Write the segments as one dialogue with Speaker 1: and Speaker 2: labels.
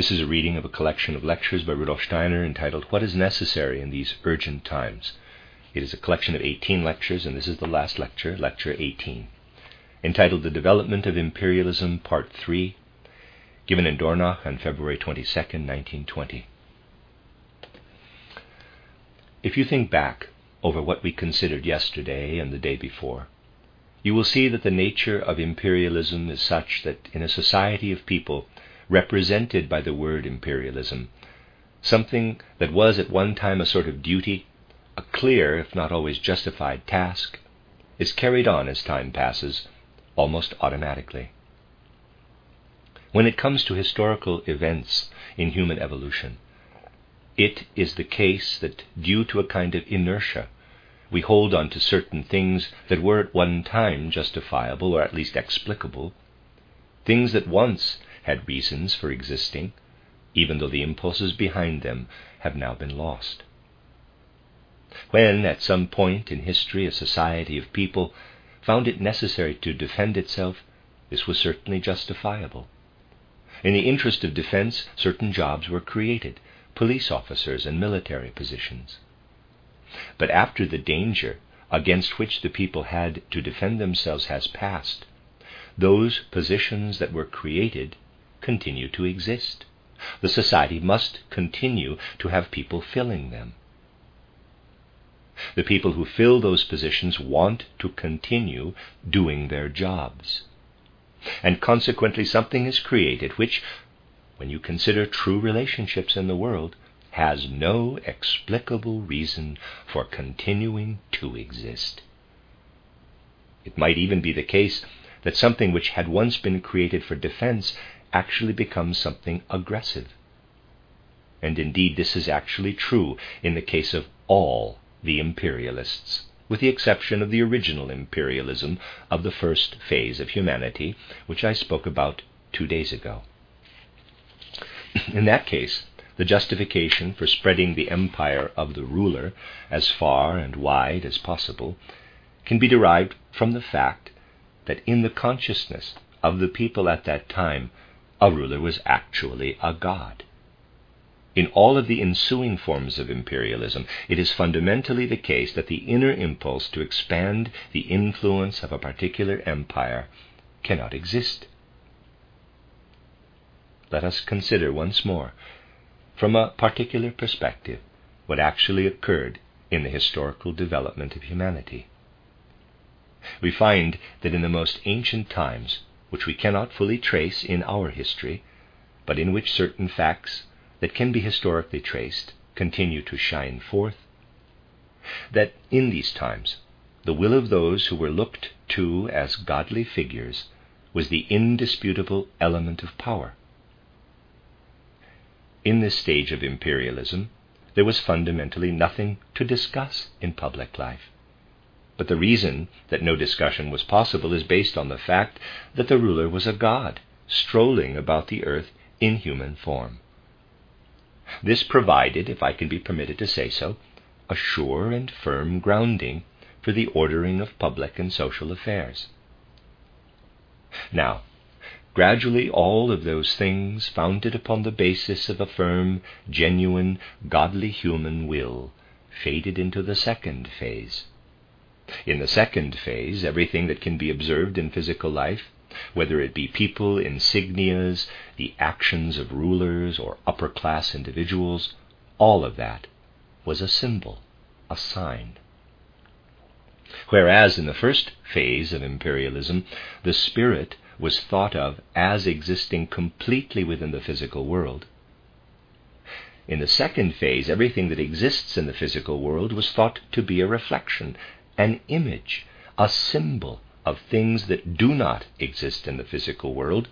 Speaker 1: This is a reading of a collection of lectures by Rudolf Steiner entitled What is Necessary in These Urgent Times. It is a collection of 18 lectures, and this is the last lecture, Lecture 18, entitled The Development of Imperialism, Part 3, given in Dornach on February 22, 1920. If you think back over what we considered yesterday and the day before, you will see that the nature of imperialism is such that in a society of people represented by the word imperialism, something that was at one time a sort of duty, a clear, if not always justified, task, is carried on as time passes almost automatically. When it comes to historical events in human evolution, it is the case that, due to a kind of inertia, we hold on to certain things that were at one time justifiable or at least explicable, things that once had reasons for existing, even though the impulses behind them have now been lost. When, at some point in history, a society of people found it necessary to defend itself, this was certainly justifiable. In the interest of defense, certain jobs were created police officers and military positions. But after the danger against which the people had to defend themselves has passed, those positions that were created continue to exist. The society must continue to have people filling them. The people who fill those positions want to continue doing their jobs. And consequently, something is created which, when you consider true relationships in the world, has no explicable reason for continuing to exist. It might even be the case that something which had once been created for defense actually becomes something aggressive. And indeed, this is actually true in the case of all the imperialists, with the exception of the original imperialism of the first phase of humanity, which I spoke about two days ago. In that case, the justification for spreading the empire of the ruler as far and wide as possible can be derived from the fact that in the consciousness of the people at that time, a ruler was actually a god. In all of the ensuing forms of imperialism, it is fundamentally the case that the inner impulse to expand the influence of a particular empire cannot exist. Let us consider once more, from a particular perspective, what actually occurred in the historical development of humanity. We find that in the most ancient times, which we cannot fully trace in our history, but in which certain facts that can be historically traced continue to shine forth, that in these times the will of those who were looked to as godly figures was the indisputable element of power. In this stage of imperialism, there was fundamentally nothing to discuss in public life. But the reason that no discussion was possible is based on the fact that the ruler was a god, strolling about the earth in human form. This provided, if I can be permitted to say so, a sure and firm grounding for the ordering of public and social affairs. Now, gradually all of those things founded upon the basis of a firm, genuine, godly human will faded into the second phase, in the second phase, everything that can be observed in physical life, whether it be people, insignias, the actions of rulers or upper class individuals, all of that was a symbol, a sign. Whereas in the first phase of imperialism, the spirit was thought of as existing completely within the physical world. In the second phase, everything that exists in the physical world was thought to be a reflection, an image, a symbol of things that do not exist in the physical world,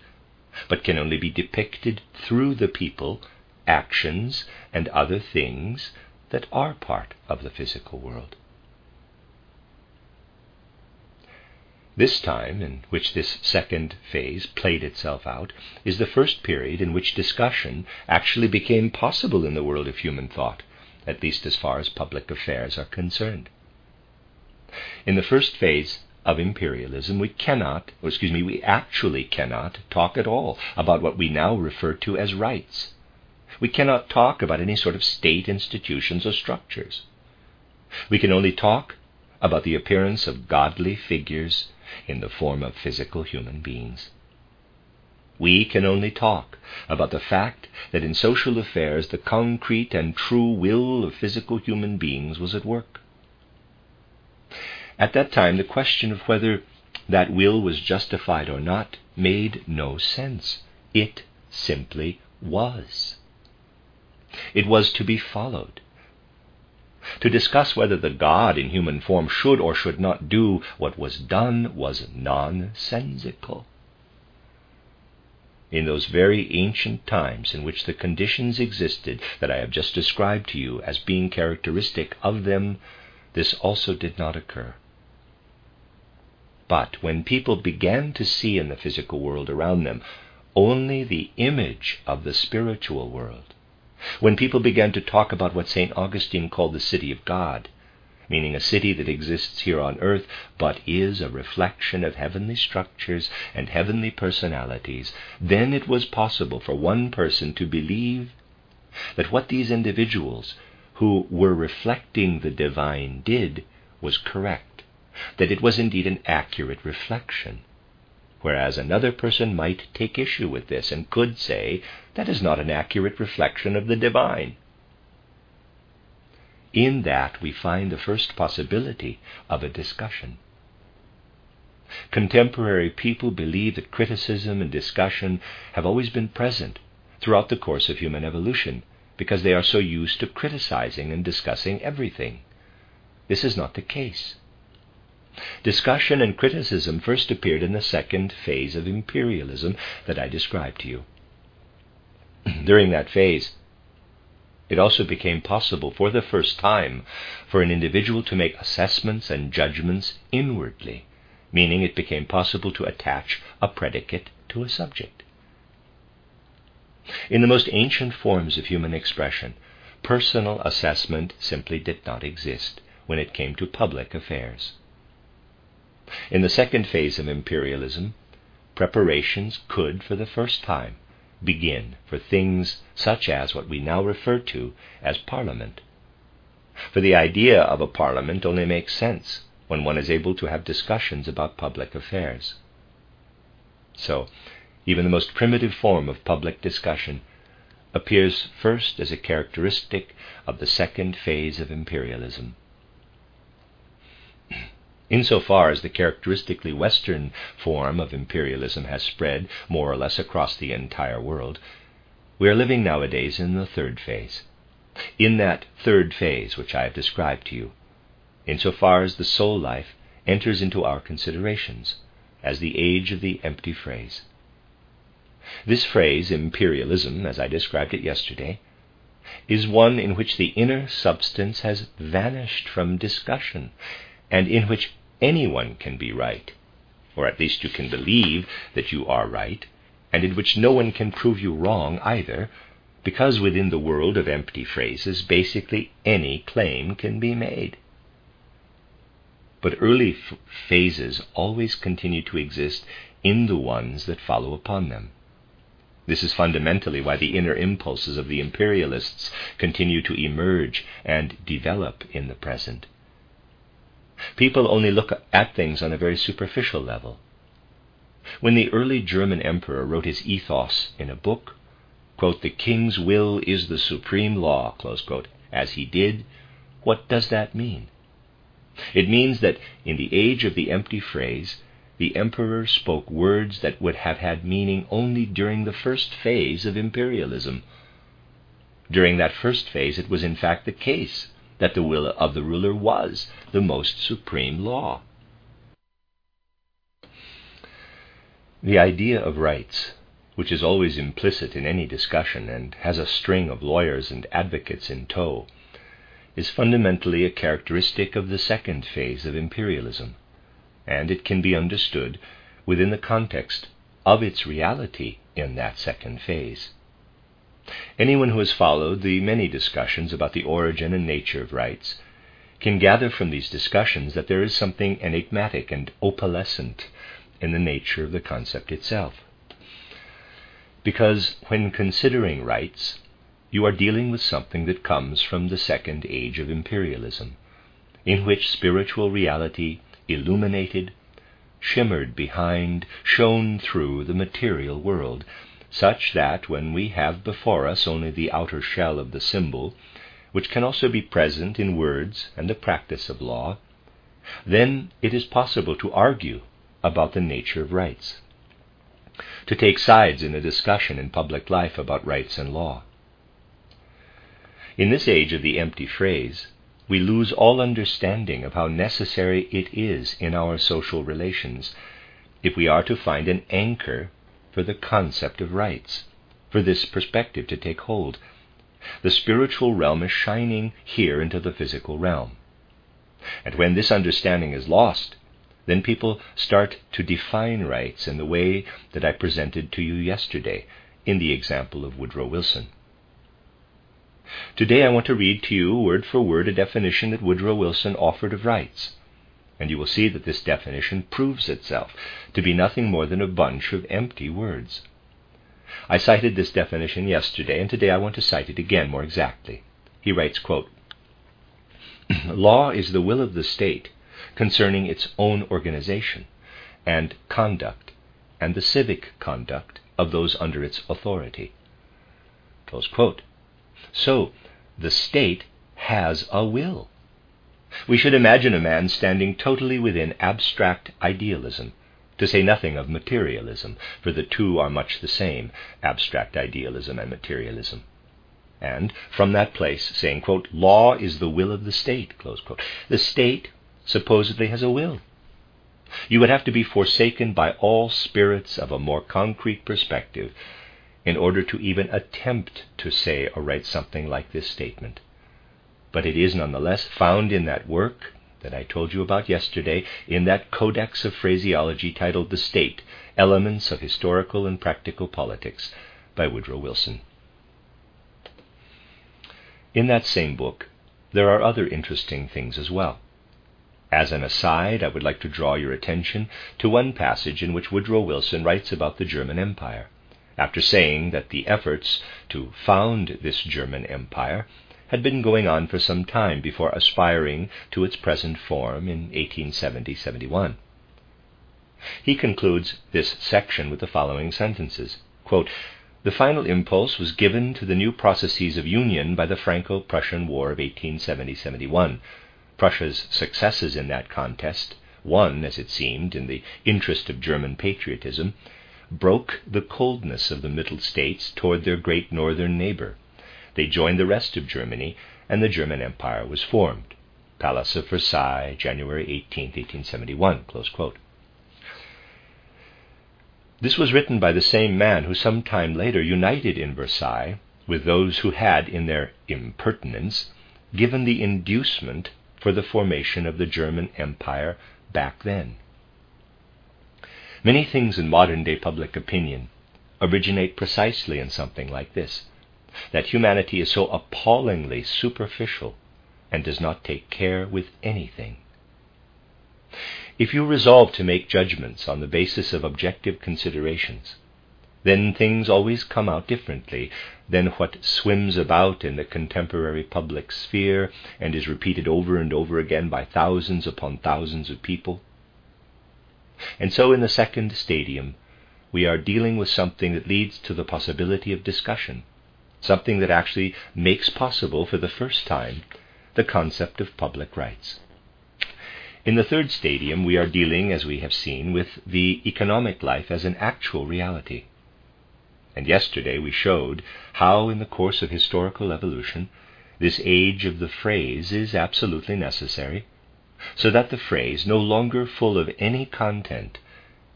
Speaker 1: but can only be depicted through the people, actions, and other things that are part of the physical world. This time, in which this second phase played itself out, is the first period in which discussion actually became possible in the world of human thought, at least as far as public affairs are concerned. In the first phase of imperialism, we cannot, or excuse me, we actually cannot talk at all about what we now refer to as rights. We cannot talk about any sort of state institutions or structures. We can only talk about the appearance of godly figures in the form of physical human beings. We can only talk about the fact that in social affairs the concrete and true will of physical human beings was at work. At that time, the question of whether that will was justified or not made no sense. It simply was. It was to be followed. To discuss whether the God in human form should or should not do what was done was nonsensical. In those very ancient times in which the conditions existed that I have just described to you as being characteristic of them, this also did not occur. But when people began to see in the physical world around them only the image of the spiritual world, when people began to talk about what St. Augustine called the city of God, meaning a city that exists here on earth but is a reflection of heavenly structures and heavenly personalities, then it was possible for one person to believe that what these individuals who were reflecting the divine did was correct, that it was indeed an accurate reflection whereas another person might take issue with this and could say, that is not an accurate reflection of the divine. In that we find the first possibility of a discussion. Contemporary people believe that criticism and discussion have always been present throughout the course of human evolution because they are so used to criticizing and discussing everything. This is not the case. Discussion and criticism first appeared in the second phase of imperialism that I described to you. During that phase, it also became possible for the first time for an individual to make assessments and judgments inwardly, meaning it became possible to attach a predicate to a subject. In the most ancient forms of human expression, personal assessment simply did not exist when it came to public affairs. In the second phase of imperialism, preparations could, for the first time, begin for things such as what we now refer to as Parliament. For the idea of a Parliament only makes sense when one is able to have discussions about public affairs. So, even the most primitive form of public discussion appears first as a characteristic of the second phase of imperialism. Insofar as the characteristically Western form of imperialism has spread more or less across the entire world, we are living nowadays in the third phase. In that third phase which I have described to you, insofar as the soul life enters into our considerations, as the age of the empty phrase. This phrase, imperialism, as I described it yesterday, is one in which the inner substance has vanished from discussion, and in which anyone can be right, or at least you can believe that you are right, and in which no one can prove you wrong either, because within the world of empty phrases, basically any claim can be made. But early f- phases always continue to exist in the ones that follow upon them. This is fundamentally why the inner impulses of the imperialists continue to emerge and develop in the present. People only look at things on a very superficial level. When the early German emperor wrote his ethos in a book, quote, the king's will is the supreme law, quote, as he did, what does that mean? It means that in the age of the empty phrase, the emperor spoke words that would have had meaning only during the first phase of imperialism. During that first phase, it was in fact the case that the will of the ruler was the most supreme law. The idea of rights, which is always implicit in any discussion and has a string of lawyers and advocates in tow, is fundamentally a characteristic of the second phase of imperialism, and it can be understood within the context of its reality in that second phase. Anyone who has followed the many discussions about the origin and nature of rights can gather from these discussions that there is something enigmatic and opalescent in the nature of the concept itself. Because when considering rights, you are dealing with something that comes from the second age of imperialism, in which spiritual reality illuminated, shimmered behind, shone through the material world, such that when we have before us only the outer shell of the symbol, which can also be present in words and the practice of law, then it is possible to argue about the nature of rights, to take sides in a discussion in public life about rights and law. In this age of the empty phrase, we lose all understanding of how necessary it is in our social relations if we are to find an anchor for the concept of rights, for this perspective to take hold. The spiritual realm is shining here into the physical realm. And when this understanding is lost, then people start to define rights in the way that I presented to you yesterday in the example of Woodrow Wilson. Today I want to read to you word for word a definition that Woodrow Wilson offered of rights, and you will see that this definition proves itself to be nothing more than a bunch of empty words. I cited this definition yesterday, and today I want to cite it again more exactly. He writes, quote, Law is the will of the state concerning its own organization and conduct and the civic conduct of those under its authority. So, the state has a will. We should imagine a man standing totally within abstract idealism, to say nothing of materialism, for the two are much the same abstract idealism and materialism. And from that place, saying, quote, Law is the will of the state, The state supposedly has a will. You would have to be forsaken by all spirits of a more concrete perspective in order to even attempt to say or write something like this statement. But it is nonetheless found in that work that I told you about yesterday, in that codex of phraseology titled The State Elements of Historical and Practical Politics by Woodrow Wilson. In that same book, there are other interesting things as well. As an aside, I would like to draw your attention to one passage in which Woodrow Wilson writes about the German Empire after saying that the efforts to found this German empire had been going on for some time before aspiring to its present form in 1870 71. He concludes this section with the following sentences quote, The final impulse was given to the new processes of union by the Franco Prussian War of 1870 71. Prussia's successes in that contest, won, as it seemed, in the interest of German patriotism, broke the coldness of the Middle States toward their great northern neighbor. They joined the rest of Germany, and the German Empire was formed. Palace of Versailles, January 18, 1871. This was written by the same man who some time later united in Versailles with those who had, in their impertinence, given the inducement for the formation of the German Empire back then. Many things in modern day public opinion originate precisely in something like this that humanity is so appallingly superficial and does not take care with anything. If you resolve to make judgments on the basis of objective considerations, then things always come out differently than what swims about in the contemporary public sphere and is repeated over and over again by thousands upon thousands of people. And so in the second stadium, we are dealing with something that leads to the possibility of discussion, something that actually makes possible for the first time the concept of public rights. In the third stadium, we are dealing, as we have seen, with the economic life as an actual reality. And yesterday we showed how, in the course of historical evolution, this age of the phrase is absolutely necessary so that the phrase, no longer full of any content,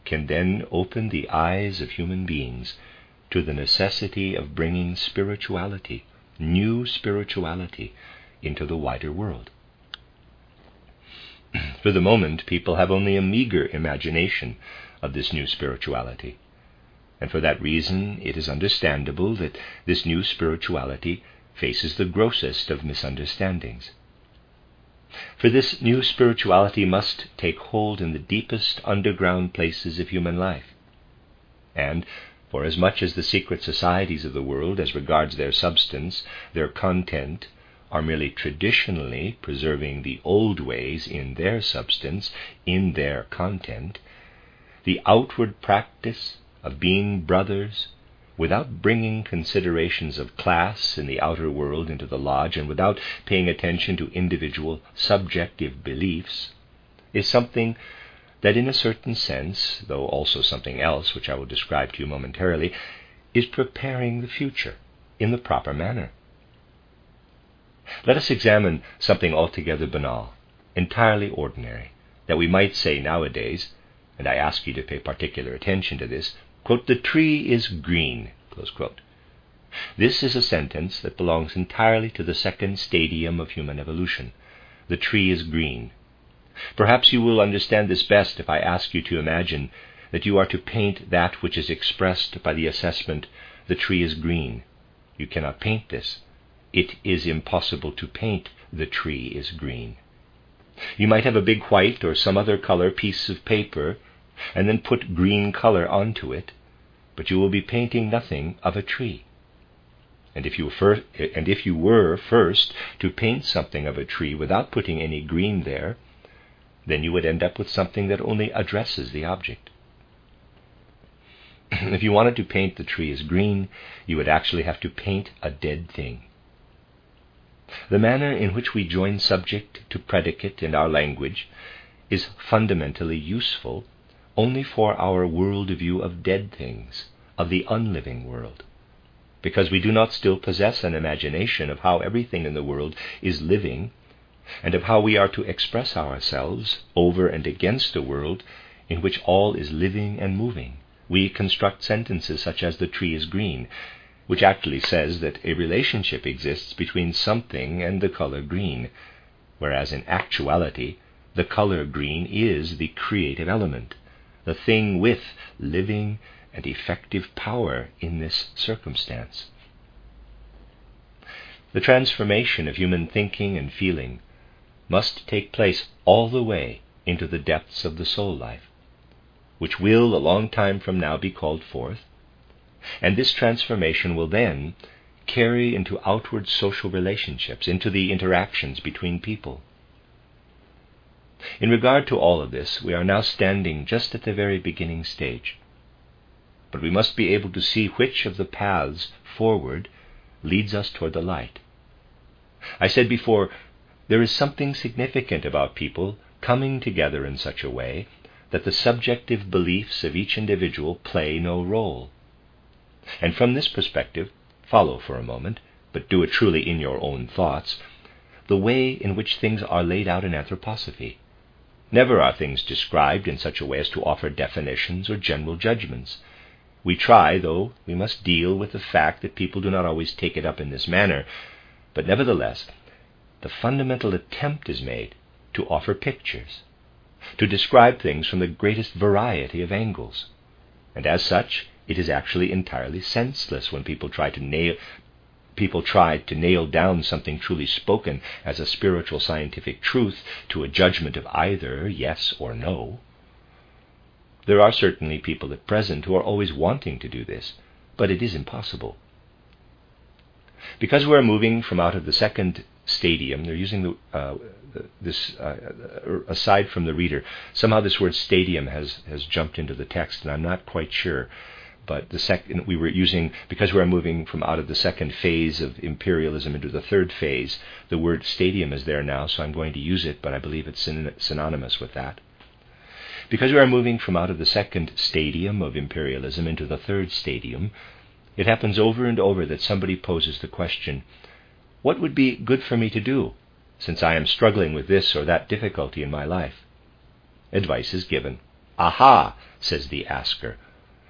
Speaker 1: can then open the eyes of human beings to the necessity of bringing spirituality, new spirituality, into the wider world. For the moment, people have only a meager imagination of this new spirituality. And for that reason, it is understandable that this new spirituality faces the grossest of misunderstandings. For this new spirituality must take hold in the deepest underground places of human life. And for as much as the secret societies of the world, as regards their substance, their content, are merely traditionally preserving the old ways in their substance, in their content, the outward practice of being brothers, without bringing considerations of class in the outer world into the lodge and without paying attention to individual subjective beliefs, is something that, in a certain sense, though also something else, which I will describe to you momentarily, is preparing the future in the proper manner. Let us examine something altogether banal, entirely ordinary, that we might say nowadays, and I ask you to pay particular attention to this, quote, the tree is green, This is a sentence that belongs entirely to the second stadium of human evolution. The tree is green. Perhaps you will understand this best if I ask you to imagine that you are to paint that which is expressed by the assessment, the tree is green. You cannot paint this it is impossible to paint the tree is green. You might have a big white or some other color piece of paper and then put green color onto it, but you will be painting nothing of a tree. And if you, fir- and if you were first to paint something of a tree without putting any green there, then you would end up with something that only addresses the object. if you wanted to paint the tree as green, you would actually have to paint a dead thing. The manner in which we join subject to predicate in our language is fundamentally useful only for our world view of dead things, of the unliving world, because we do not still possess an imagination of how everything in the world is living and of how we are to express ourselves over and against a world in which all is living and moving. We construct sentences such as the tree is green, which actually says that a relationship exists between something and the color green, whereas in actuality, the color green is the creative element, the thing with living and effective power in this circumstance. The transformation of human thinking and feeling must take place all the way into the depths of the soul life, which will, a long time from now, be called forth and this transformation will then carry into outward social relationships, into the interactions between people. In regard to all of this, we are now standing just at the very beginning stage. But we must be able to see which of the paths forward leads us toward the light. I said before, there is something significant about people coming together in such a way that the subjective beliefs of each individual play no role. And from this perspective, follow for a moment, but do it truly in your own thoughts, the way in which things are laid out in anthroposophy. Never are things described in such a way as to offer definitions or general judgments. We try, though we must deal with the fact that people do not always take it up in this manner, but nevertheless, the fundamental attempt is made to offer pictures, to describe things from the greatest variety of angles. And as such, it is actually entirely senseless when people try to nail people try to nail down something truly spoken as a spiritual scientific truth to a judgment of either yes or no. There are certainly people at present who are always wanting to do this, but it is impossible. Because we are moving from out of the second stadium, they're using the, uh, this uh, aside from the reader. Somehow this word stadium has has jumped into the text, and I'm not quite sure but the second we were using because we are moving from out of the second phase of imperialism into the third phase. The word stadium is there now, so I'm going to use it, but I believe it's synonymous with that. Because we are moving from out of the second stadium of imperialism into the third stadium, it happens over and over that somebody poses the question, What would be good for me to do, since I am struggling with this or that difficulty in my life? Advice is given. Aha, says the asker,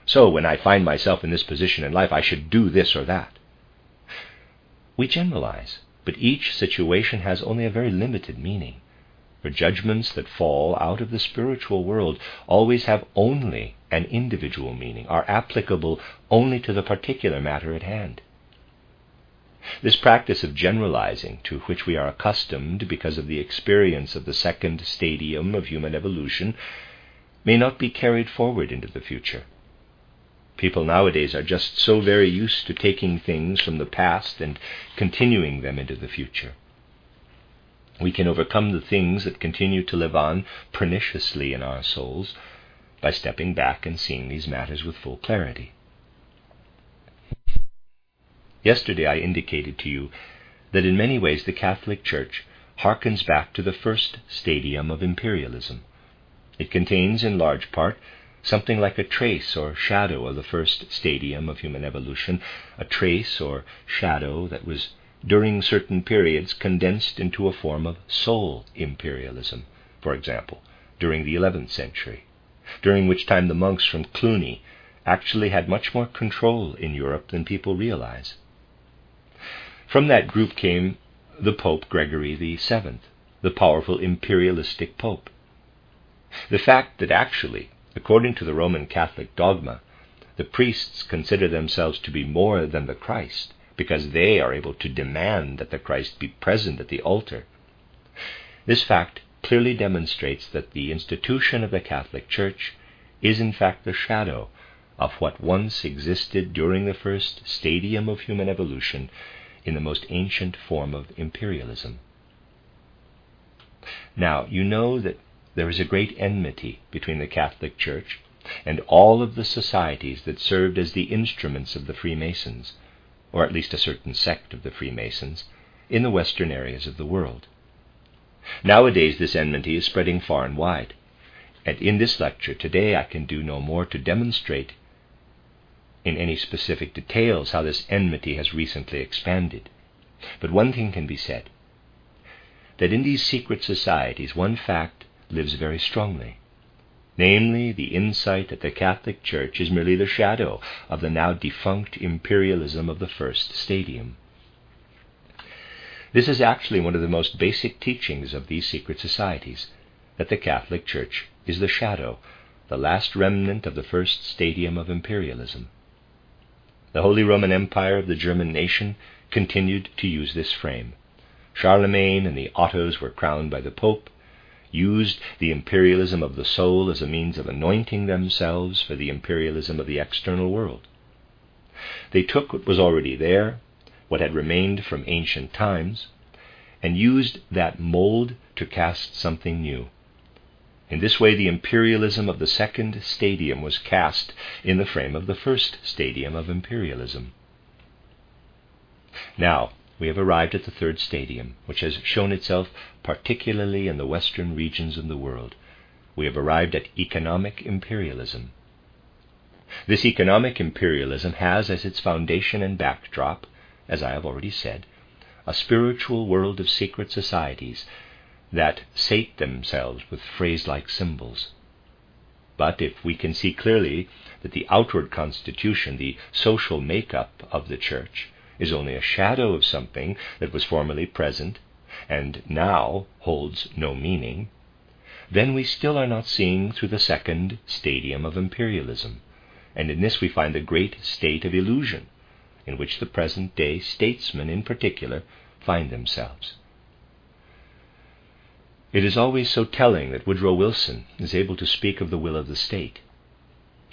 Speaker 1: so when I find myself in this position in life, I should do this or that. We generalize, but each situation has only a very limited meaning. For judgments that fall out of the spiritual world always have only an individual meaning, are applicable only to the particular matter at hand. This practice of generalizing, to which we are accustomed because of the experience of the second stadium of human evolution, may not be carried forward into the future. People nowadays are just so very used to taking things from the past and continuing them into the future. We can overcome the things that continue to live on perniciously in our souls by stepping back and seeing these matters with full clarity. Yesterday I indicated to you that in many ways the Catholic Church harkens back to the first stadium of imperialism. It contains, in large part, something like a trace or shadow of the first stadium of human evolution, a trace or shadow that was during certain periods condensed into a form of soul imperialism, for example, during the 11th century, during which time the monks from Cluny actually had much more control in Europe than people realize. From that group came the Pope Gregory VII, the powerful imperialistic pope. The fact that actually According to the Roman Catholic dogma, the priests consider themselves to be more than the Christ because they are able to demand that the Christ be present at the altar. This fact clearly demonstrates that the institution of the Catholic Church is in fact the shadow of what once existed during the first stadium of human evolution in the most ancient form of imperialism. Now, you know that there is a great enmity between the Catholic Church and all of the societies that served as the instruments of the Freemasons, or at least a certain sect of the Freemasons, in the western areas of the world. Nowadays, this enmity is spreading far and wide, and in this lecture today I can do no more to demonstrate in any specific details how this enmity has recently expanded. But one thing can be said that in these secret societies, one fact lives very strongly. Namely, the insight that the Catholic Church is merely the shadow of the now defunct imperialism of the first stadium. This is actually one of the most basic teachings of these secret societies that the Catholic Church is the shadow, the last remnant of the first stadium of imperialism. The Holy Roman Empire of the German nation continued to use this frame. Charlemagne and the Ottos were crowned by the Pope, used the imperialism of the soul as a means of anointing themselves for the imperialism of the external world. They took what was already there, what had remained from ancient times, and used that mold to cast something new. In this way, the imperialism of the second stadium was cast in the frame of the first stadium of imperialism. Now, we have arrived at the third stadium, which has shown itself particularly in the western regions of the world. We have arrived at economic imperialism. This economic imperialism has as its foundation and backdrop, as I have already said, a spiritual world of secret societies that sate themselves with phrase like symbols. But if we can see clearly that the outward constitution, the social make-up of the Church, is only a shadow of something that was formerly present and now holds no meaning, then we still are not seeing through the second stadium of imperialism, and in this we find the great state of illusion in which the present day statesmen in particular find themselves. It is always so telling that Woodrow Wilson is able to speak of the will of the state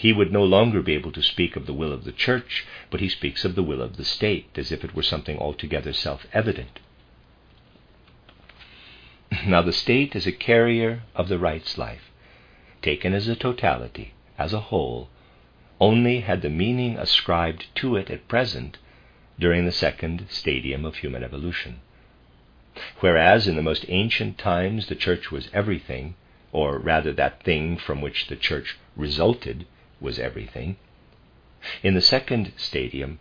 Speaker 1: he would no longer be able to speak of the will of the church, but he speaks of the will of the state as if it were something altogether self evident. Now, the state is a carrier of the rights life, taken as a totality, as a whole, only had the meaning ascribed to it at present during the second stadium of human evolution. Whereas in the most ancient times the church was everything, or rather that thing from which the church resulted, was everything. In the second stadium,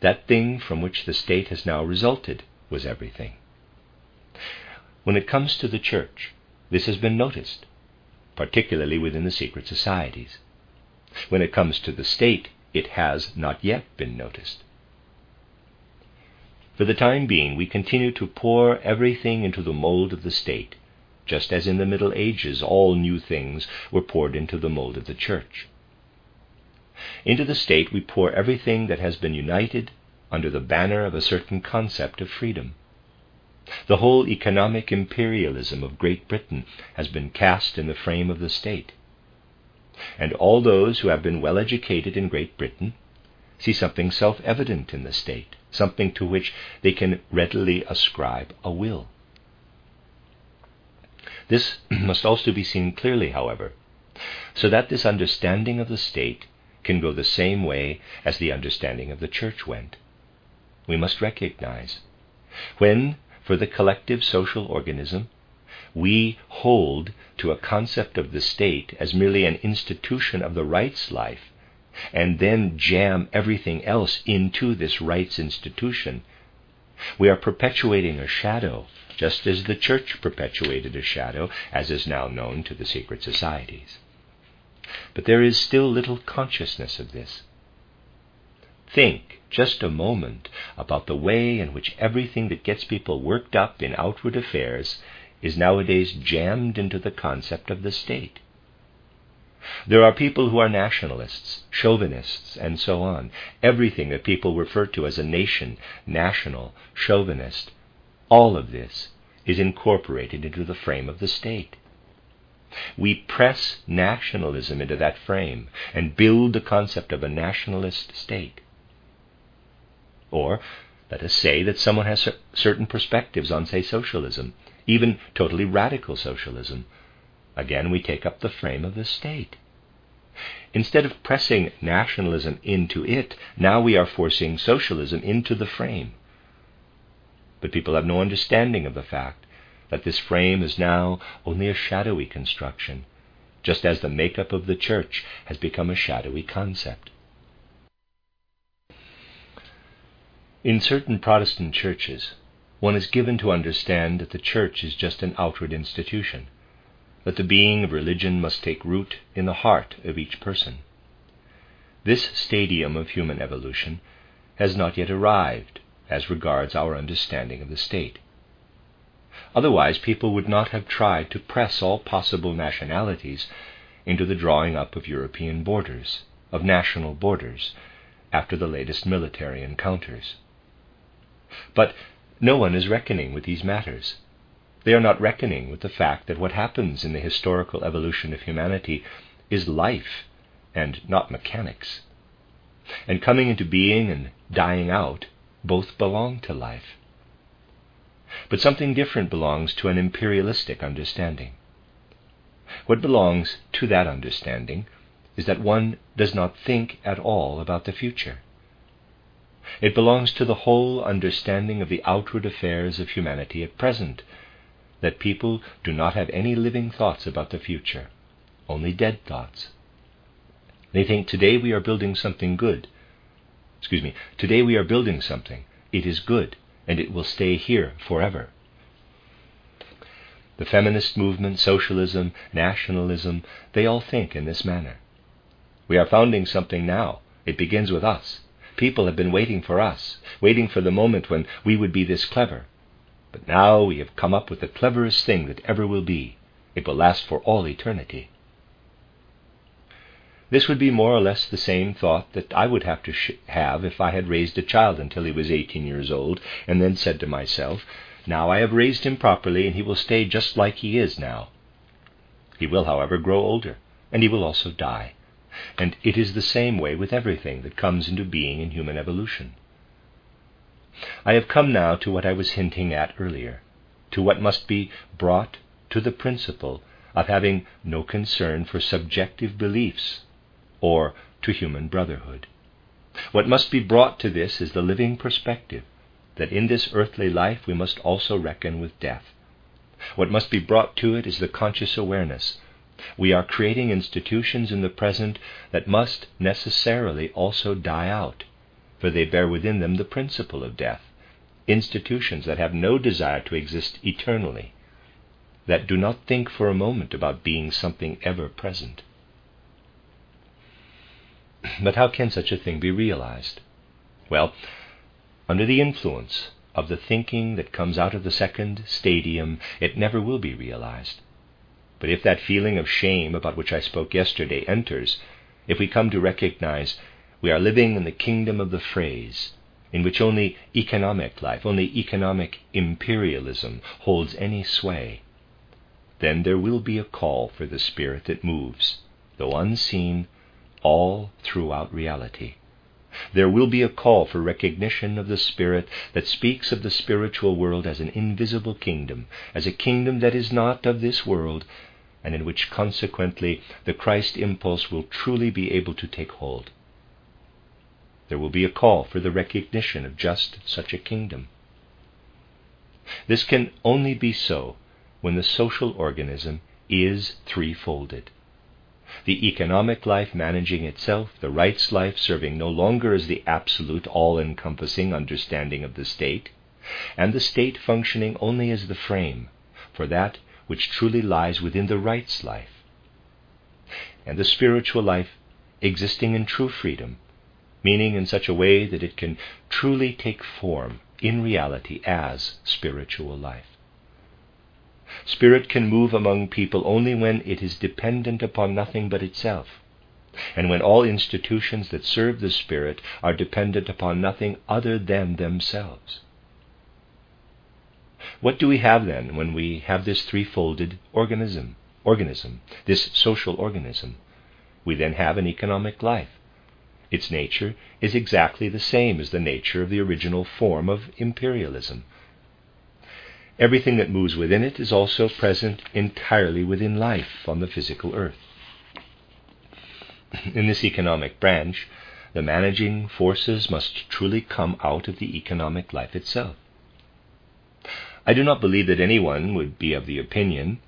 Speaker 1: that thing from which the state has now resulted was everything. When it comes to the church, this has been noticed, particularly within the secret societies. When it comes to the state, it has not yet been noticed. For the time being, we continue to pour everything into the mold of the state, just as in the Middle Ages all new things were poured into the mold of the church. Into the state we pour everything that has been united under the banner of a certain concept of freedom. The whole economic imperialism of Great Britain has been cast in the frame of the state. And all those who have been well educated in Great Britain see something self evident in the state, something to which they can readily ascribe a will. This must also be seen clearly, however, so that this understanding of the state can go the same way as the understanding of the church went. We must recognize when, for the collective social organism, we hold to a concept of the state as merely an institution of the rights life and then jam everything else into this rights institution, we are perpetuating a shadow, just as the church perpetuated a shadow, as is now known to the secret societies. But there is still little consciousness of this. Think just a moment about the way in which everything that gets people worked up in outward affairs is nowadays jammed into the concept of the state. There are people who are nationalists, chauvinists, and so on. Everything that people refer to as a nation, national, chauvinist, all of this is incorporated into the frame of the state. We press nationalism into that frame and build the concept of a nationalist state. Or let us say that someone has certain perspectives on, say, socialism, even totally radical socialism. Again, we take up the frame of the state. Instead of pressing nationalism into it, now we are forcing socialism into the frame. But people have no understanding of the fact that this frame is now only a shadowy construction, just as the makeup of the church has become a shadowy concept. In certain Protestant churches, one is given to understand that the church is just an outward institution, that the being of religion must take root in the heart of each person. This stadium of human evolution has not yet arrived as regards our understanding of the state. Otherwise, people would not have tried to press all possible nationalities into the drawing up of European borders, of national borders, after the latest military encounters. But no one is reckoning with these matters. They are not reckoning with the fact that what happens in the historical evolution of humanity is life and not mechanics. And coming into being and dying out both belong to life. But something different belongs to an imperialistic understanding. What belongs to that understanding is that one does not think at all about the future. It belongs to the whole understanding of the outward affairs of humanity at present, that people do not have any living thoughts about the future, only dead thoughts. They think today we are building something good. Excuse me, today we are building something. It is good and it will stay here forever. The feminist movement, socialism, nationalism, they all think in this manner. We are founding something now. It begins with us. People have been waiting for us, waiting for the moment when we would be this clever. But now we have come up with the cleverest thing that ever will be. It will last for all eternity. This would be more or less the same thought that I would have to sh- have if I had raised a child until he was 18 years old, and then said to myself, Now I have raised him properly, and he will stay just like he is now. He will, however, grow older, and he will also die. And it is the same way with everything that comes into being in human evolution. I have come now to what I was hinting at earlier, to what must be brought to the principle of having no concern for subjective beliefs or to human brotherhood. What must be brought to this is the living perspective that in this earthly life we must also reckon with death. What must be brought to it is the conscious awareness. We are creating institutions in the present that must necessarily also die out, for they bear within them the principle of death. Institutions that have no desire to exist eternally, that do not think for a moment about being something ever present. But how can such a thing be realized? Well, under the influence of the thinking that comes out of the second stadium, it never will be realized. But if that feeling of shame about which I spoke yesterday enters, if we come to recognize we are living in the kingdom of the phrase, in which only economic life, only economic imperialism holds any sway, then there will be a call for the spirit that moves, though unseen, all throughout reality. There will be a call for recognition of the Spirit that speaks of the spiritual world as an invisible kingdom, as a kingdom that is not of this world, and in which consequently the Christ impulse will truly be able to take hold. There will be a call for the recognition of just such a kingdom. This can only be so when the social organism is threefolded the economic life managing itself, the rights life serving no longer as the absolute, all encompassing understanding of the state, and the state functioning only as the frame for that which truly lies within the rights life, and the spiritual life existing in true freedom, meaning in such a way that it can truly take form in reality as spiritual life. Spirit can move among people only when it is dependent upon nothing but itself, and when all institutions that serve the Spirit are dependent upon nothing other than themselves. What do we have then when we have this threefolded organism, organism, this social organism? We then have an economic life. Its nature is exactly the same as the nature of the original form of imperialism, Everything that moves within it is also present entirely within life on the physical earth. In this economic branch, the managing forces must truly come out of the economic life itself. I do not believe that anyone would be of the opinion,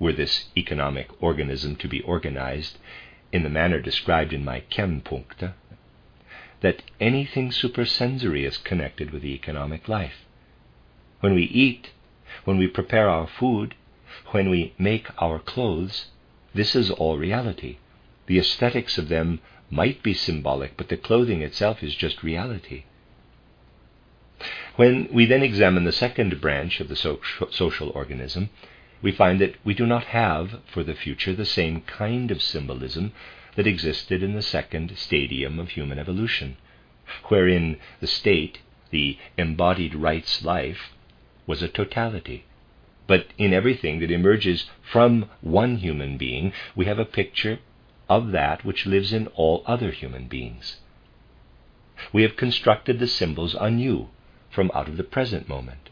Speaker 1: were this economic organism to be organized in the manner described in my Kernpunkte, that anything supersensory is connected with the economic life. When we eat, when we prepare our food, when we make our clothes, this is all reality. The aesthetics of them might be symbolic, but the clothing itself is just reality. When we then examine the second branch of the so- social organism, we find that we do not have for the future the same kind of symbolism that existed in the second stadium of human evolution, wherein the state, the embodied rights life, was a totality. But in everything that emerges from one human being, we have a picture of that which lives in all other human beings. We have constructed the symbols anew from out of the present moment.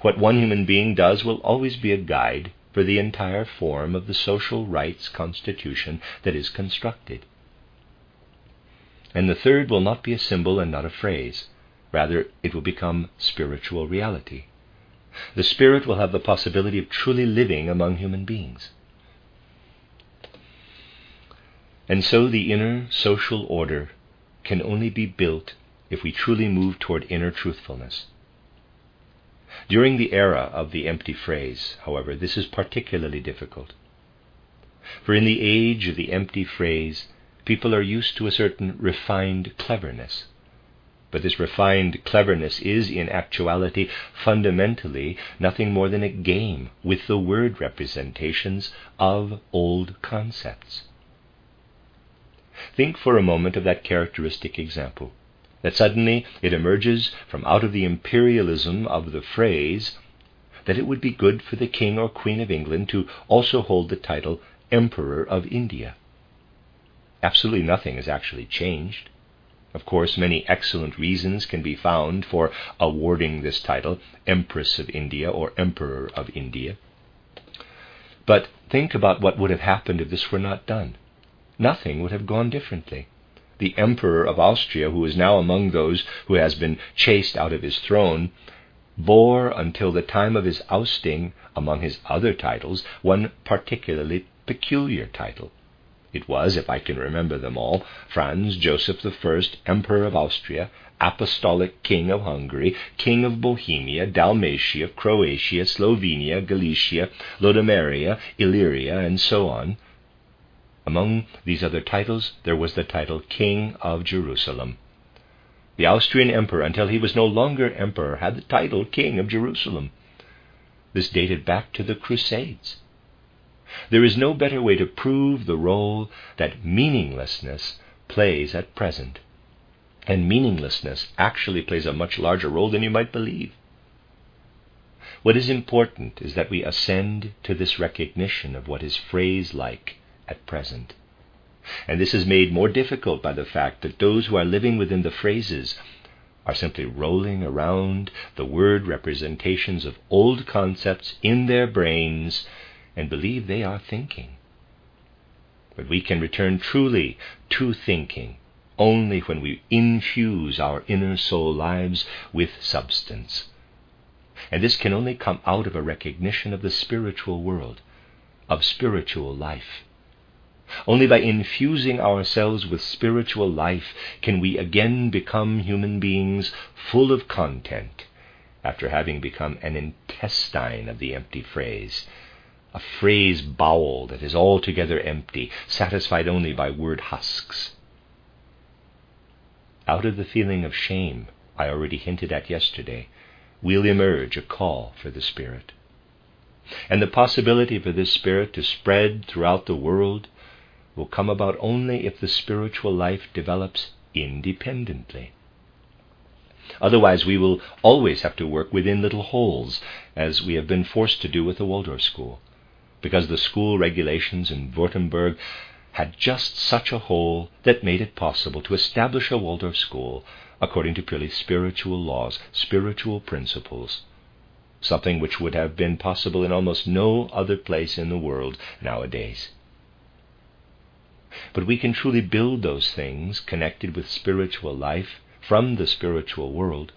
Speaker 1: What one human being does will always be a guide for the entire form of the social rights constitution that is constructed. And the third will not be a symbol and not a phrase, Rather, it will become spiritual reality. The Spirit will have the possibility of truly living among human beings. And so the inner social order can only be built if we truly move toward inner truthfulness. During the era of the empty phrase, however, this is particularly difficult. For in the age of the empty phrase, people are used to a certain refined cleverness but this refined cleverness is, in actuality, fundamentally nothing more than a game with the word representations of old concepts. Think for a moment of that characteristic example, that suddenly it emerges from out of the imperialism of the phrase that it would be good for the King or Queen of England to also hold the title Emperor of India. Absolutely nothing has actually changed. Of course, many excellent reasons can be found for awarding this title, Empress of India or Emperor of India. But think about what would have happened if this were not done. Nothing would have gone differently. The Emperor of Austria, who is now among those who has been chased out of his throne, bore until the time of his ousting, among his other titles, one particularly peculiar title it was, if I can remember them all, Franz Joseph I, Emperor of Austria, Apostolic King of Hungary, King of Bohemia, Dalmatia, Croatia, Slovenia, Galicia, Lodomeria, Illyria, and so on. Among these other titles, there was the title King of Jerusalem. The Austrian emperor, until he was no longer emperor, had the title King of Jerusalem. This dated back to the Crusades. There is no better way to prove the role that meaninglessness plays at present. And meaninglessness actually plays a much larger role than you might believe. What is important is that we ascend to this recognition of what is phrase like at present. And this is made more difficult by the fact that those who are living within the phrases are simply rolling around the word representations of old concepts in their brains and believe they are thinking. But we can return truly to thinking only when we infuse our inner soul lives with substance. And this can only come out of a recognition of the spiritual world, of spiritual life. Only by infusing ourselves with spiritual life can we again become human beings full of content, after having become an intestine of the empty phrase, a phrase bowel that is altogether empty, satisfied only by word husks. Out of the feeling of shame I already hinted at yesterday will emerge a call for the Spirit. And the possibility for this Spirit to spread throughout the world will come about only if the spiritual life develops independently. Otherwise, we will always have to work within little holes, as we have been forced to do with the Waldorf school because the school regulations in Württemberg had just such a hole that made it possible to establish a Waldorf school according to purely spiritual laws, spiritual principles, something which would have been possible in almost no other place in the world nowadays. But we can truly build those things connected with spiritual life from the spiritual world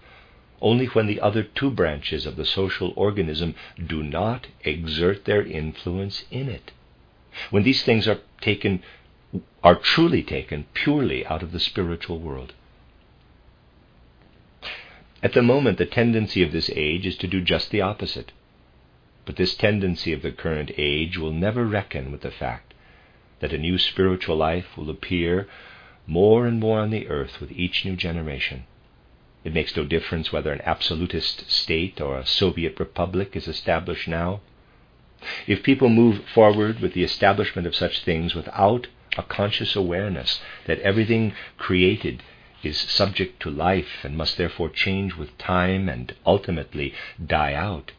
Speaker 1: only when the other two branches of the social organism do not exert their influence in it. When these things are taken, are truly taken purely out of the spiritual world. At the moment, the tendency of this age is to do just the opposite. But this tendency of the current age will never reckon with the fact that a new spiritual life will appear more and more on the earth with each new generation. It makes no difference whether an absolutist state or a Soviet republic is established now. If people move forward with the establishment of such things without a conscious awareness that everything created is subject to life and must therefore change with time and ultimately die out,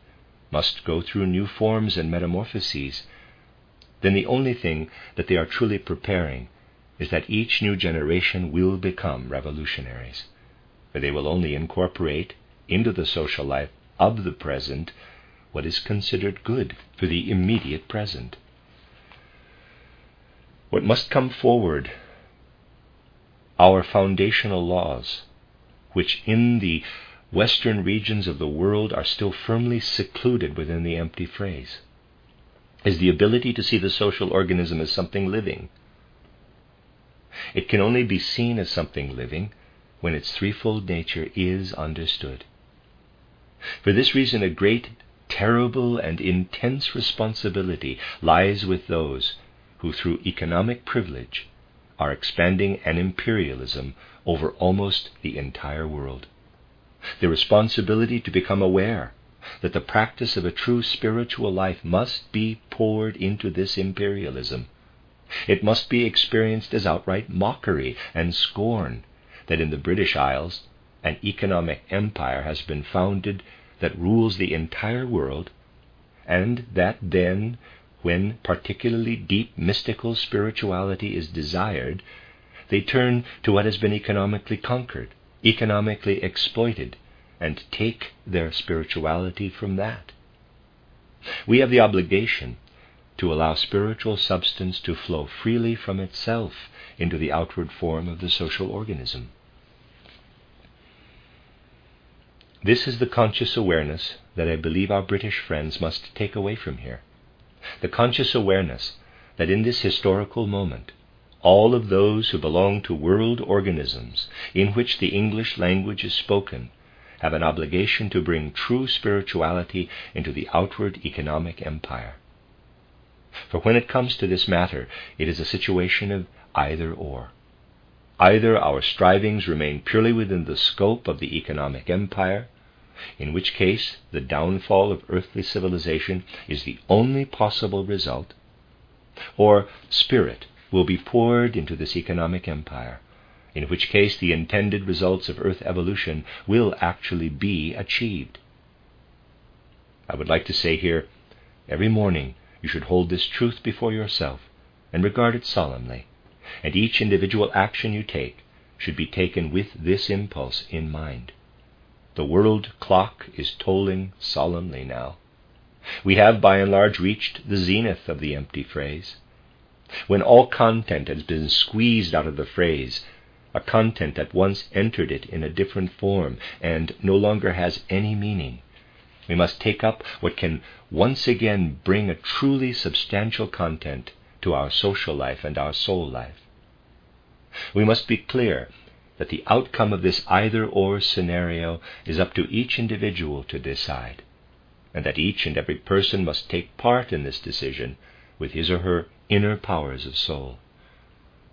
Speaker 1: must go through new forms and metamorphoses, then the only thing that they are truly preparing is that each new generation will become revolutionaries for they will only incorporate into the social life of the present what is considered good for the immediate present. What must come forward our foundational laws, which in the western regions of the world are still firmly secluded within the empty phrase, is the ability to see the social organism as something living. It can only be seen as something living when its threefold nature is understood. For this reason, a great, terrible, and intense responsibility lies with those who, through economic privilege, are expanding an imperialism over almost the entire world. The responsibility to become aware that the practice of a true spiritual life must be poured into this imperialism. It must be experienced as outright mockery and scorn that in the British Isles an economic empire has been founded that rules the entire world, and that then, when particularly deep mystical spirituality is desired, they turn to what has been economically conquered, economically exploited, and take their spirituality from that. We have the obligation to allow spiritual substance to flow freely from itself into the outward form of the social organism. This is the conscious awareness that I believe our British friends must take away from here. The conscious awareness that in this historical moment, all of those who belong to world organisms in which the English language is spoken have an obligation to bring true spirituality into the outward economic empire. For when it comes to this matter, it is a situation of either or. Either our strivings remain purely within the scope of the economic empire, in which case the downfall of earthly civilization is the only possible result, or spirit will be poured into this economic empire, in which case the intended results of earth evolution will actually be achieved. I would like to say here every morning you should hold this truth before yourself and regard it solemnly, and each individual action you take should be taken with this impulse in mind. The world clock is tolling solemnly now. We have by and large reached the zenith of the empty phrase. When all content has been squeezed out of the phrase, a content that once entered it in a different form and no longer has any meaning, we must take up what can once again bring a truly substantial content to our social life and our soul life. We must be clear that the outcome of this either or scenario is up to each individual to decide, and that each and every person must take part in this decision with his or her inner powers of soul.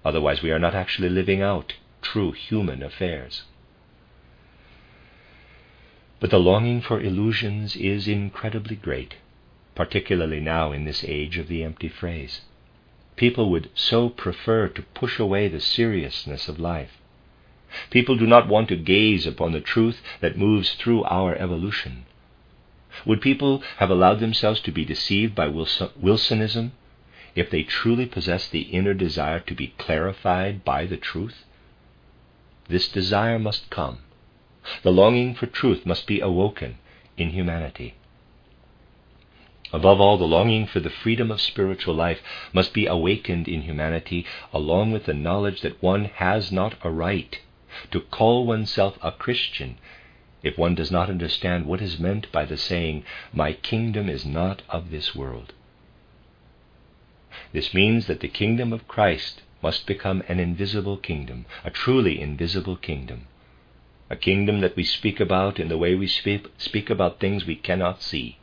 Speaker 1: Otherwise, we are not actually living out true human affairs. But the longing for illusions is incredibly great, particularly now in this age of the empty phrase. People would so prefer to push away the seriousness of life. People do not want to gaze upon the truth that moves through our evolution. Would people have allowed themselves to be deceived by Wilsonism if they truly possessed the inner desire to be clarified by the truth? This desire must come the longing for truth must be awoken in humanity. Above all, the longing for the freedom of spiritual life must be awakened in humanity, along with the knowledge that one has not a right to call oneself a Christian if one does not understand what is meant by the saying, My kingdom is not of this world. This means that the kingdom of Christ must become an invisible kingdom, a truly invisible kingdom a kingdom that we speak about in the way we speak, speak about things we cannot see.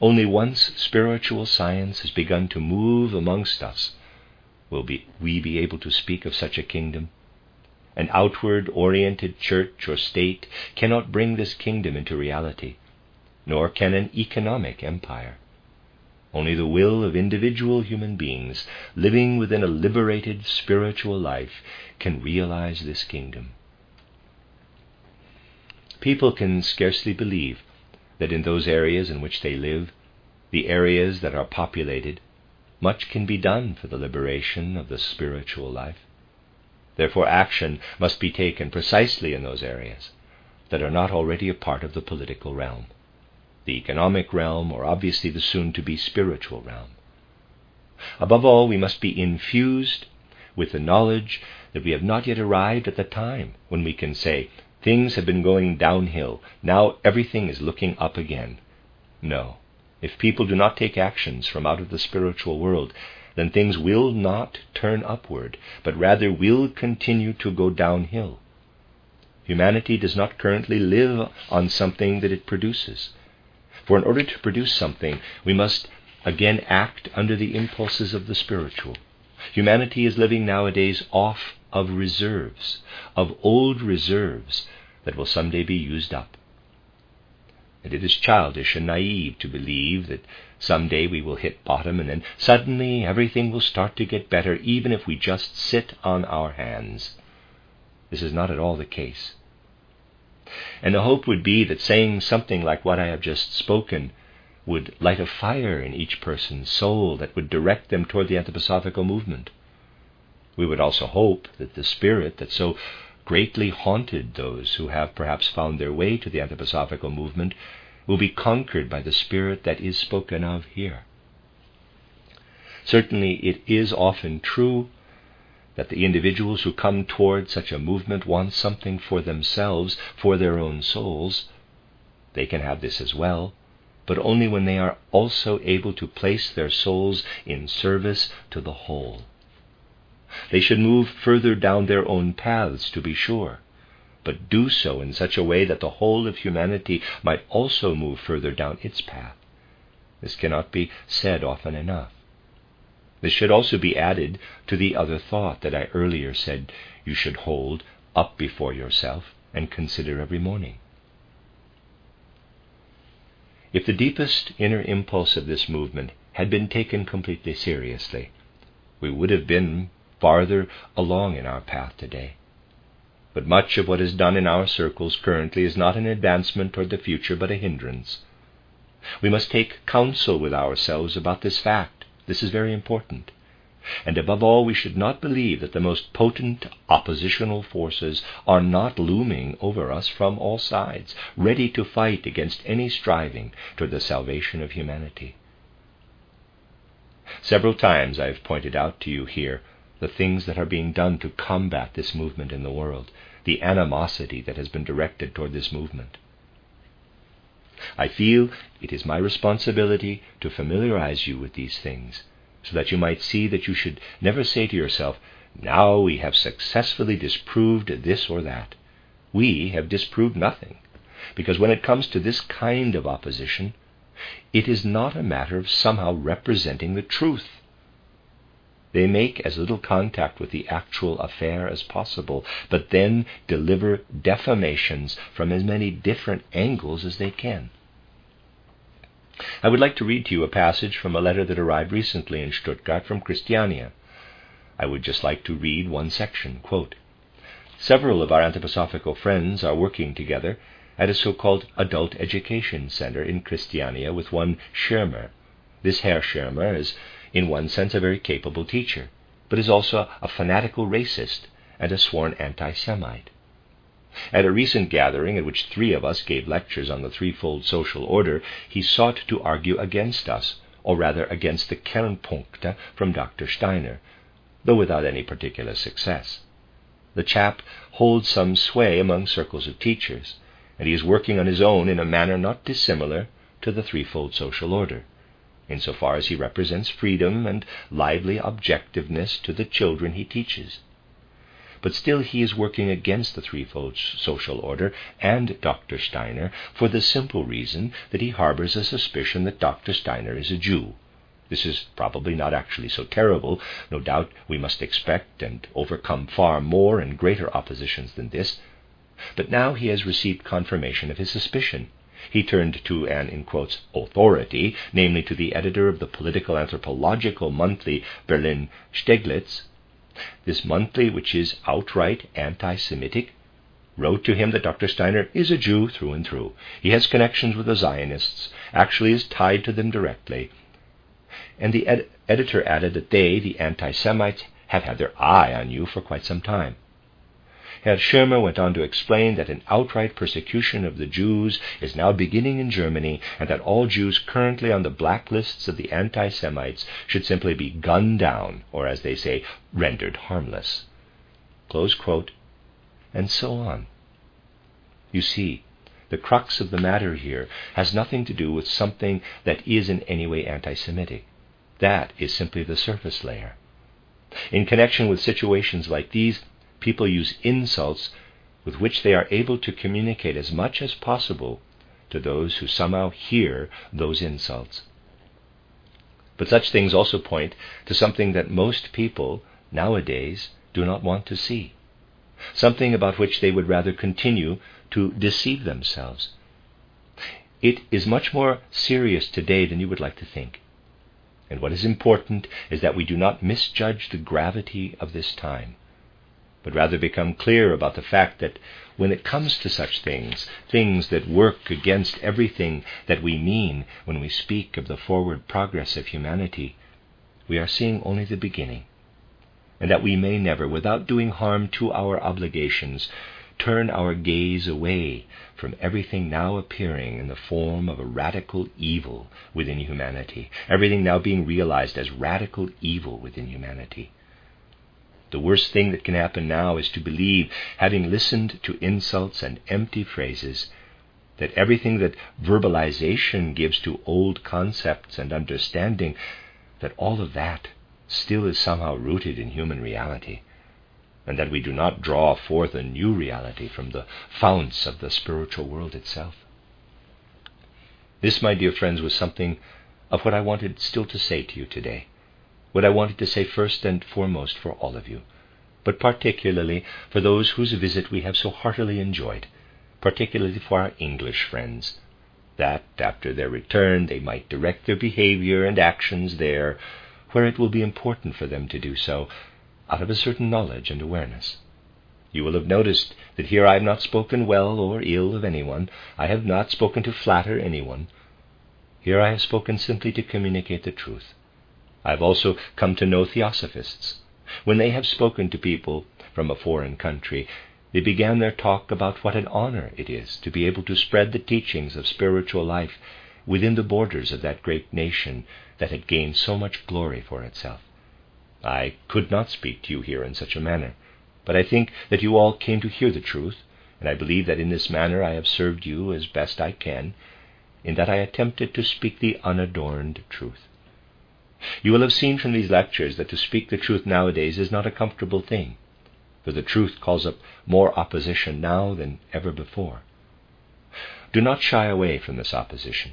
Speaker 1: Only once spiritual science has begun to move amongst us will be, we be able to speak of such a kingdom. An outward oriented church or state cannot bring this kingdom into reality, nor can an economic empire. Only the will of individual human beings living within a liberated spiritual life can realize this kingdom. People can scarcely believe that in those areas in which they live, the areas that are populated, much can be done for the liberation of the spiritual life. Therefore, action must be taken precisely in those areas that are not already a part of the political realm, the economic realm, or obviously the soon to be spiritual realm. Above all, we must be infused with the knowledge that we have not yet arrived at the time when we can say, Things have been going downhill. Now everything is looking up again. No. If people do not take actions from out of the spiritual world, then things will not turn upward, but rather will continue to go downhill. Humanity does not currently live on something that it produces. For in order to produce something, we must again act under the impulses of the spiritual. Humanity is living nowadays off of reserves, of old reserves that will someday be used up. And it is childish and naive to believe that someday we will hit bottom and then suddenly everything will start to get better even if we just sit on our hands. This is not at all the case. And the hope would be that saying something like what I have just spoken would light a fire in each person's soul that would direct them toward the anthroposophical movement. We would also hope that the spirit that so greatly haunted those who have perhaps found their way to the anthroposophical movement will be conquered by the spirit that is spoken of here. Certainly, it is often true that the individuals who come toward such a movement want something for themselves, for their own souls. They can have this as well, but only when they are also able to place their souls in service to the whole. They should move further down their own paths, to be sure, but do so in such a way that the whole of humanity might also move further down its path. This cannot be said often enough. This should also be added to the other thought that I earlier said you should hold up before yourself and consider every morning. If the deepest inner impulse of this movement had been taken completely seriously, we would have been farther along in our path today. But much of what is done in our circles currently is not an advancement toward the future, but a hindrance. We must take counsel with ourselves about this fact. This is very important. And above all, we should not believe that the most potent oppositional forces are not looming over us from all sides, ready to fight against any striving toward the salvation of humanity. Several times I have pointed out to you here the things that are being done to combat this movement in the world, the animosity that has been directed toward this movement. I feel it is my responsibility to familiarize you with these things, so that you might see that you should never say to yourself, Now we have successfully disproved this or that. We have disproved nothing, because when it comes to this kind of opposition, it is not a matter of somehow representing the truth they make as little contact with the actual affair as possible, but then deliver defamations from as many different angles as they can. I would like to read to you a passage from a letter that arrived recently in Stuttgart from Christiania. I would just like to read one section. Quote, Several of our anthroposophical friends are working together at a so called adult education center in Christiania with one Schirmer. This Herr Schirmer is in one sense, a very capable teacher, but is also a fanatical racist and a sworn anti Semite. At a recent gathering at which three of us gave lectures on the threefold social order, he sought to argue against us, or rather against the Kernpunkte from Dr. Steiner, though without any particular success. The chap holds some sway among circles of teachers, and he is working on his own in a manner not dissimilar to the threefold social order insofar as he represents freedom and lively objectiveness to the children he teaches. But still he is working against the threefold social order and Dr. Steiner for the simple reason that he harbors a suspicion that Dr. Steiner is a Jew. This is probably not actually so terrible. No doubt we must expect and overcome far more and greater oppositions than this. But now he has received confirmation of his suspicion he turned to an, in quotes, authority, namely to the editor of the political anthropological monthly Berlin Steglitz. This monthly, which is outright anti Semitic, wrote to him that Dr. Steiner is a Jew through and through. He has connections with the Zionists, actually is tied to them directly. And the ed- editor added that they, the anti Semites, have had their eye on you for quite some time. Herr Schirmer went on to explain that an outright persecution of the Jews is now beginning in Germany, and that all Jews currently on the blacklists of the anti Semites should simply be gunned down, or as they say, rendered harmless. Quote, and so on. You see, the crux of the matter here has nothing to do with something that is in any way anti Semitic. That is simply the surface layer. In connection with situations like these, people use insults with which they are able to communicate as much as possible to those who somehow hear those insults. But such things also point to something that most people nowadays do not want to see, something about which they would rather continue to deceive themselves. It is much more serious today than you would like to think. And what is important is that we do not misjudge the gravity of this time but rather become clear about the fact that when it comes to such things, things that work against everything that we mean when we speak of the forward progress of humanity, we are seeing only the beginning, and that we may never, without doing harm to our obligations, turn our gaze away from everything now appearing in the form of a radical evil within humanity, everything now being realized as radical evil within humanity. The worst thing that can happen now is to believe, having listened to insults and empty phrases, that everything that verbalization gives to old concepts and understanding, that all of that still is somehow rooted in human reality, and that we do not draw forth a new reality from the founts of the spiritual world itself. This, my dear friends, was something of what I wanted still to say to you today what I wanted to say first and foremost for all of you, but particularly for those whose visit we have so heartily enjoyed, particularly for our English friends, that after their return they might direct their behavior and actions there where it will be important for them to do so, out of a certain knowledge and awareness. You will have noticed that here I have not spoken well or ill of anyone. I have not spoken to flatter anyone. Here I have spoken simply to communicate the truth. I have also come to know theosophists. When they have spoken to people from a foreign country, they began their talk about what an honor it is to be able to spread the teachings of spiritual life within the borders of that great nation that had gained so much glory for itself. I could not speak to you here in such a manner, but I think that you all came to hear the truth, and I believe that in this manner I have served you as best I can, in that I attempted to speak the unadorned truth. You will have seen from these lectures that to speak the truth nowadays is not a comfortable thing, for the truth calls up more opposition now than ever before. Do not shy away from this opposition,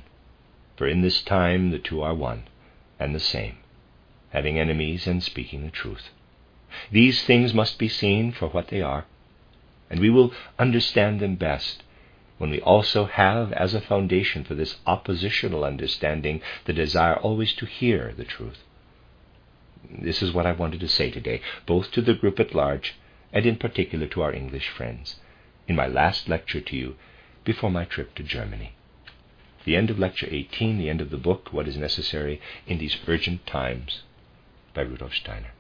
Speaker 1: for in this time the two are one and the same, having enemies and speaking the truth. These things must be seen for what they are, and we will understand them best when we also have as a foundation for this oppositional understanding the desire always to hear the truth. This is what I wanted to say today, both to the group at large and in particular to our English friends, in my last lecture to you before my trip to Germany. The end of Lecture 18, the end of the book, What is Necessary in These Urgent Times, by Rudolf Steiner.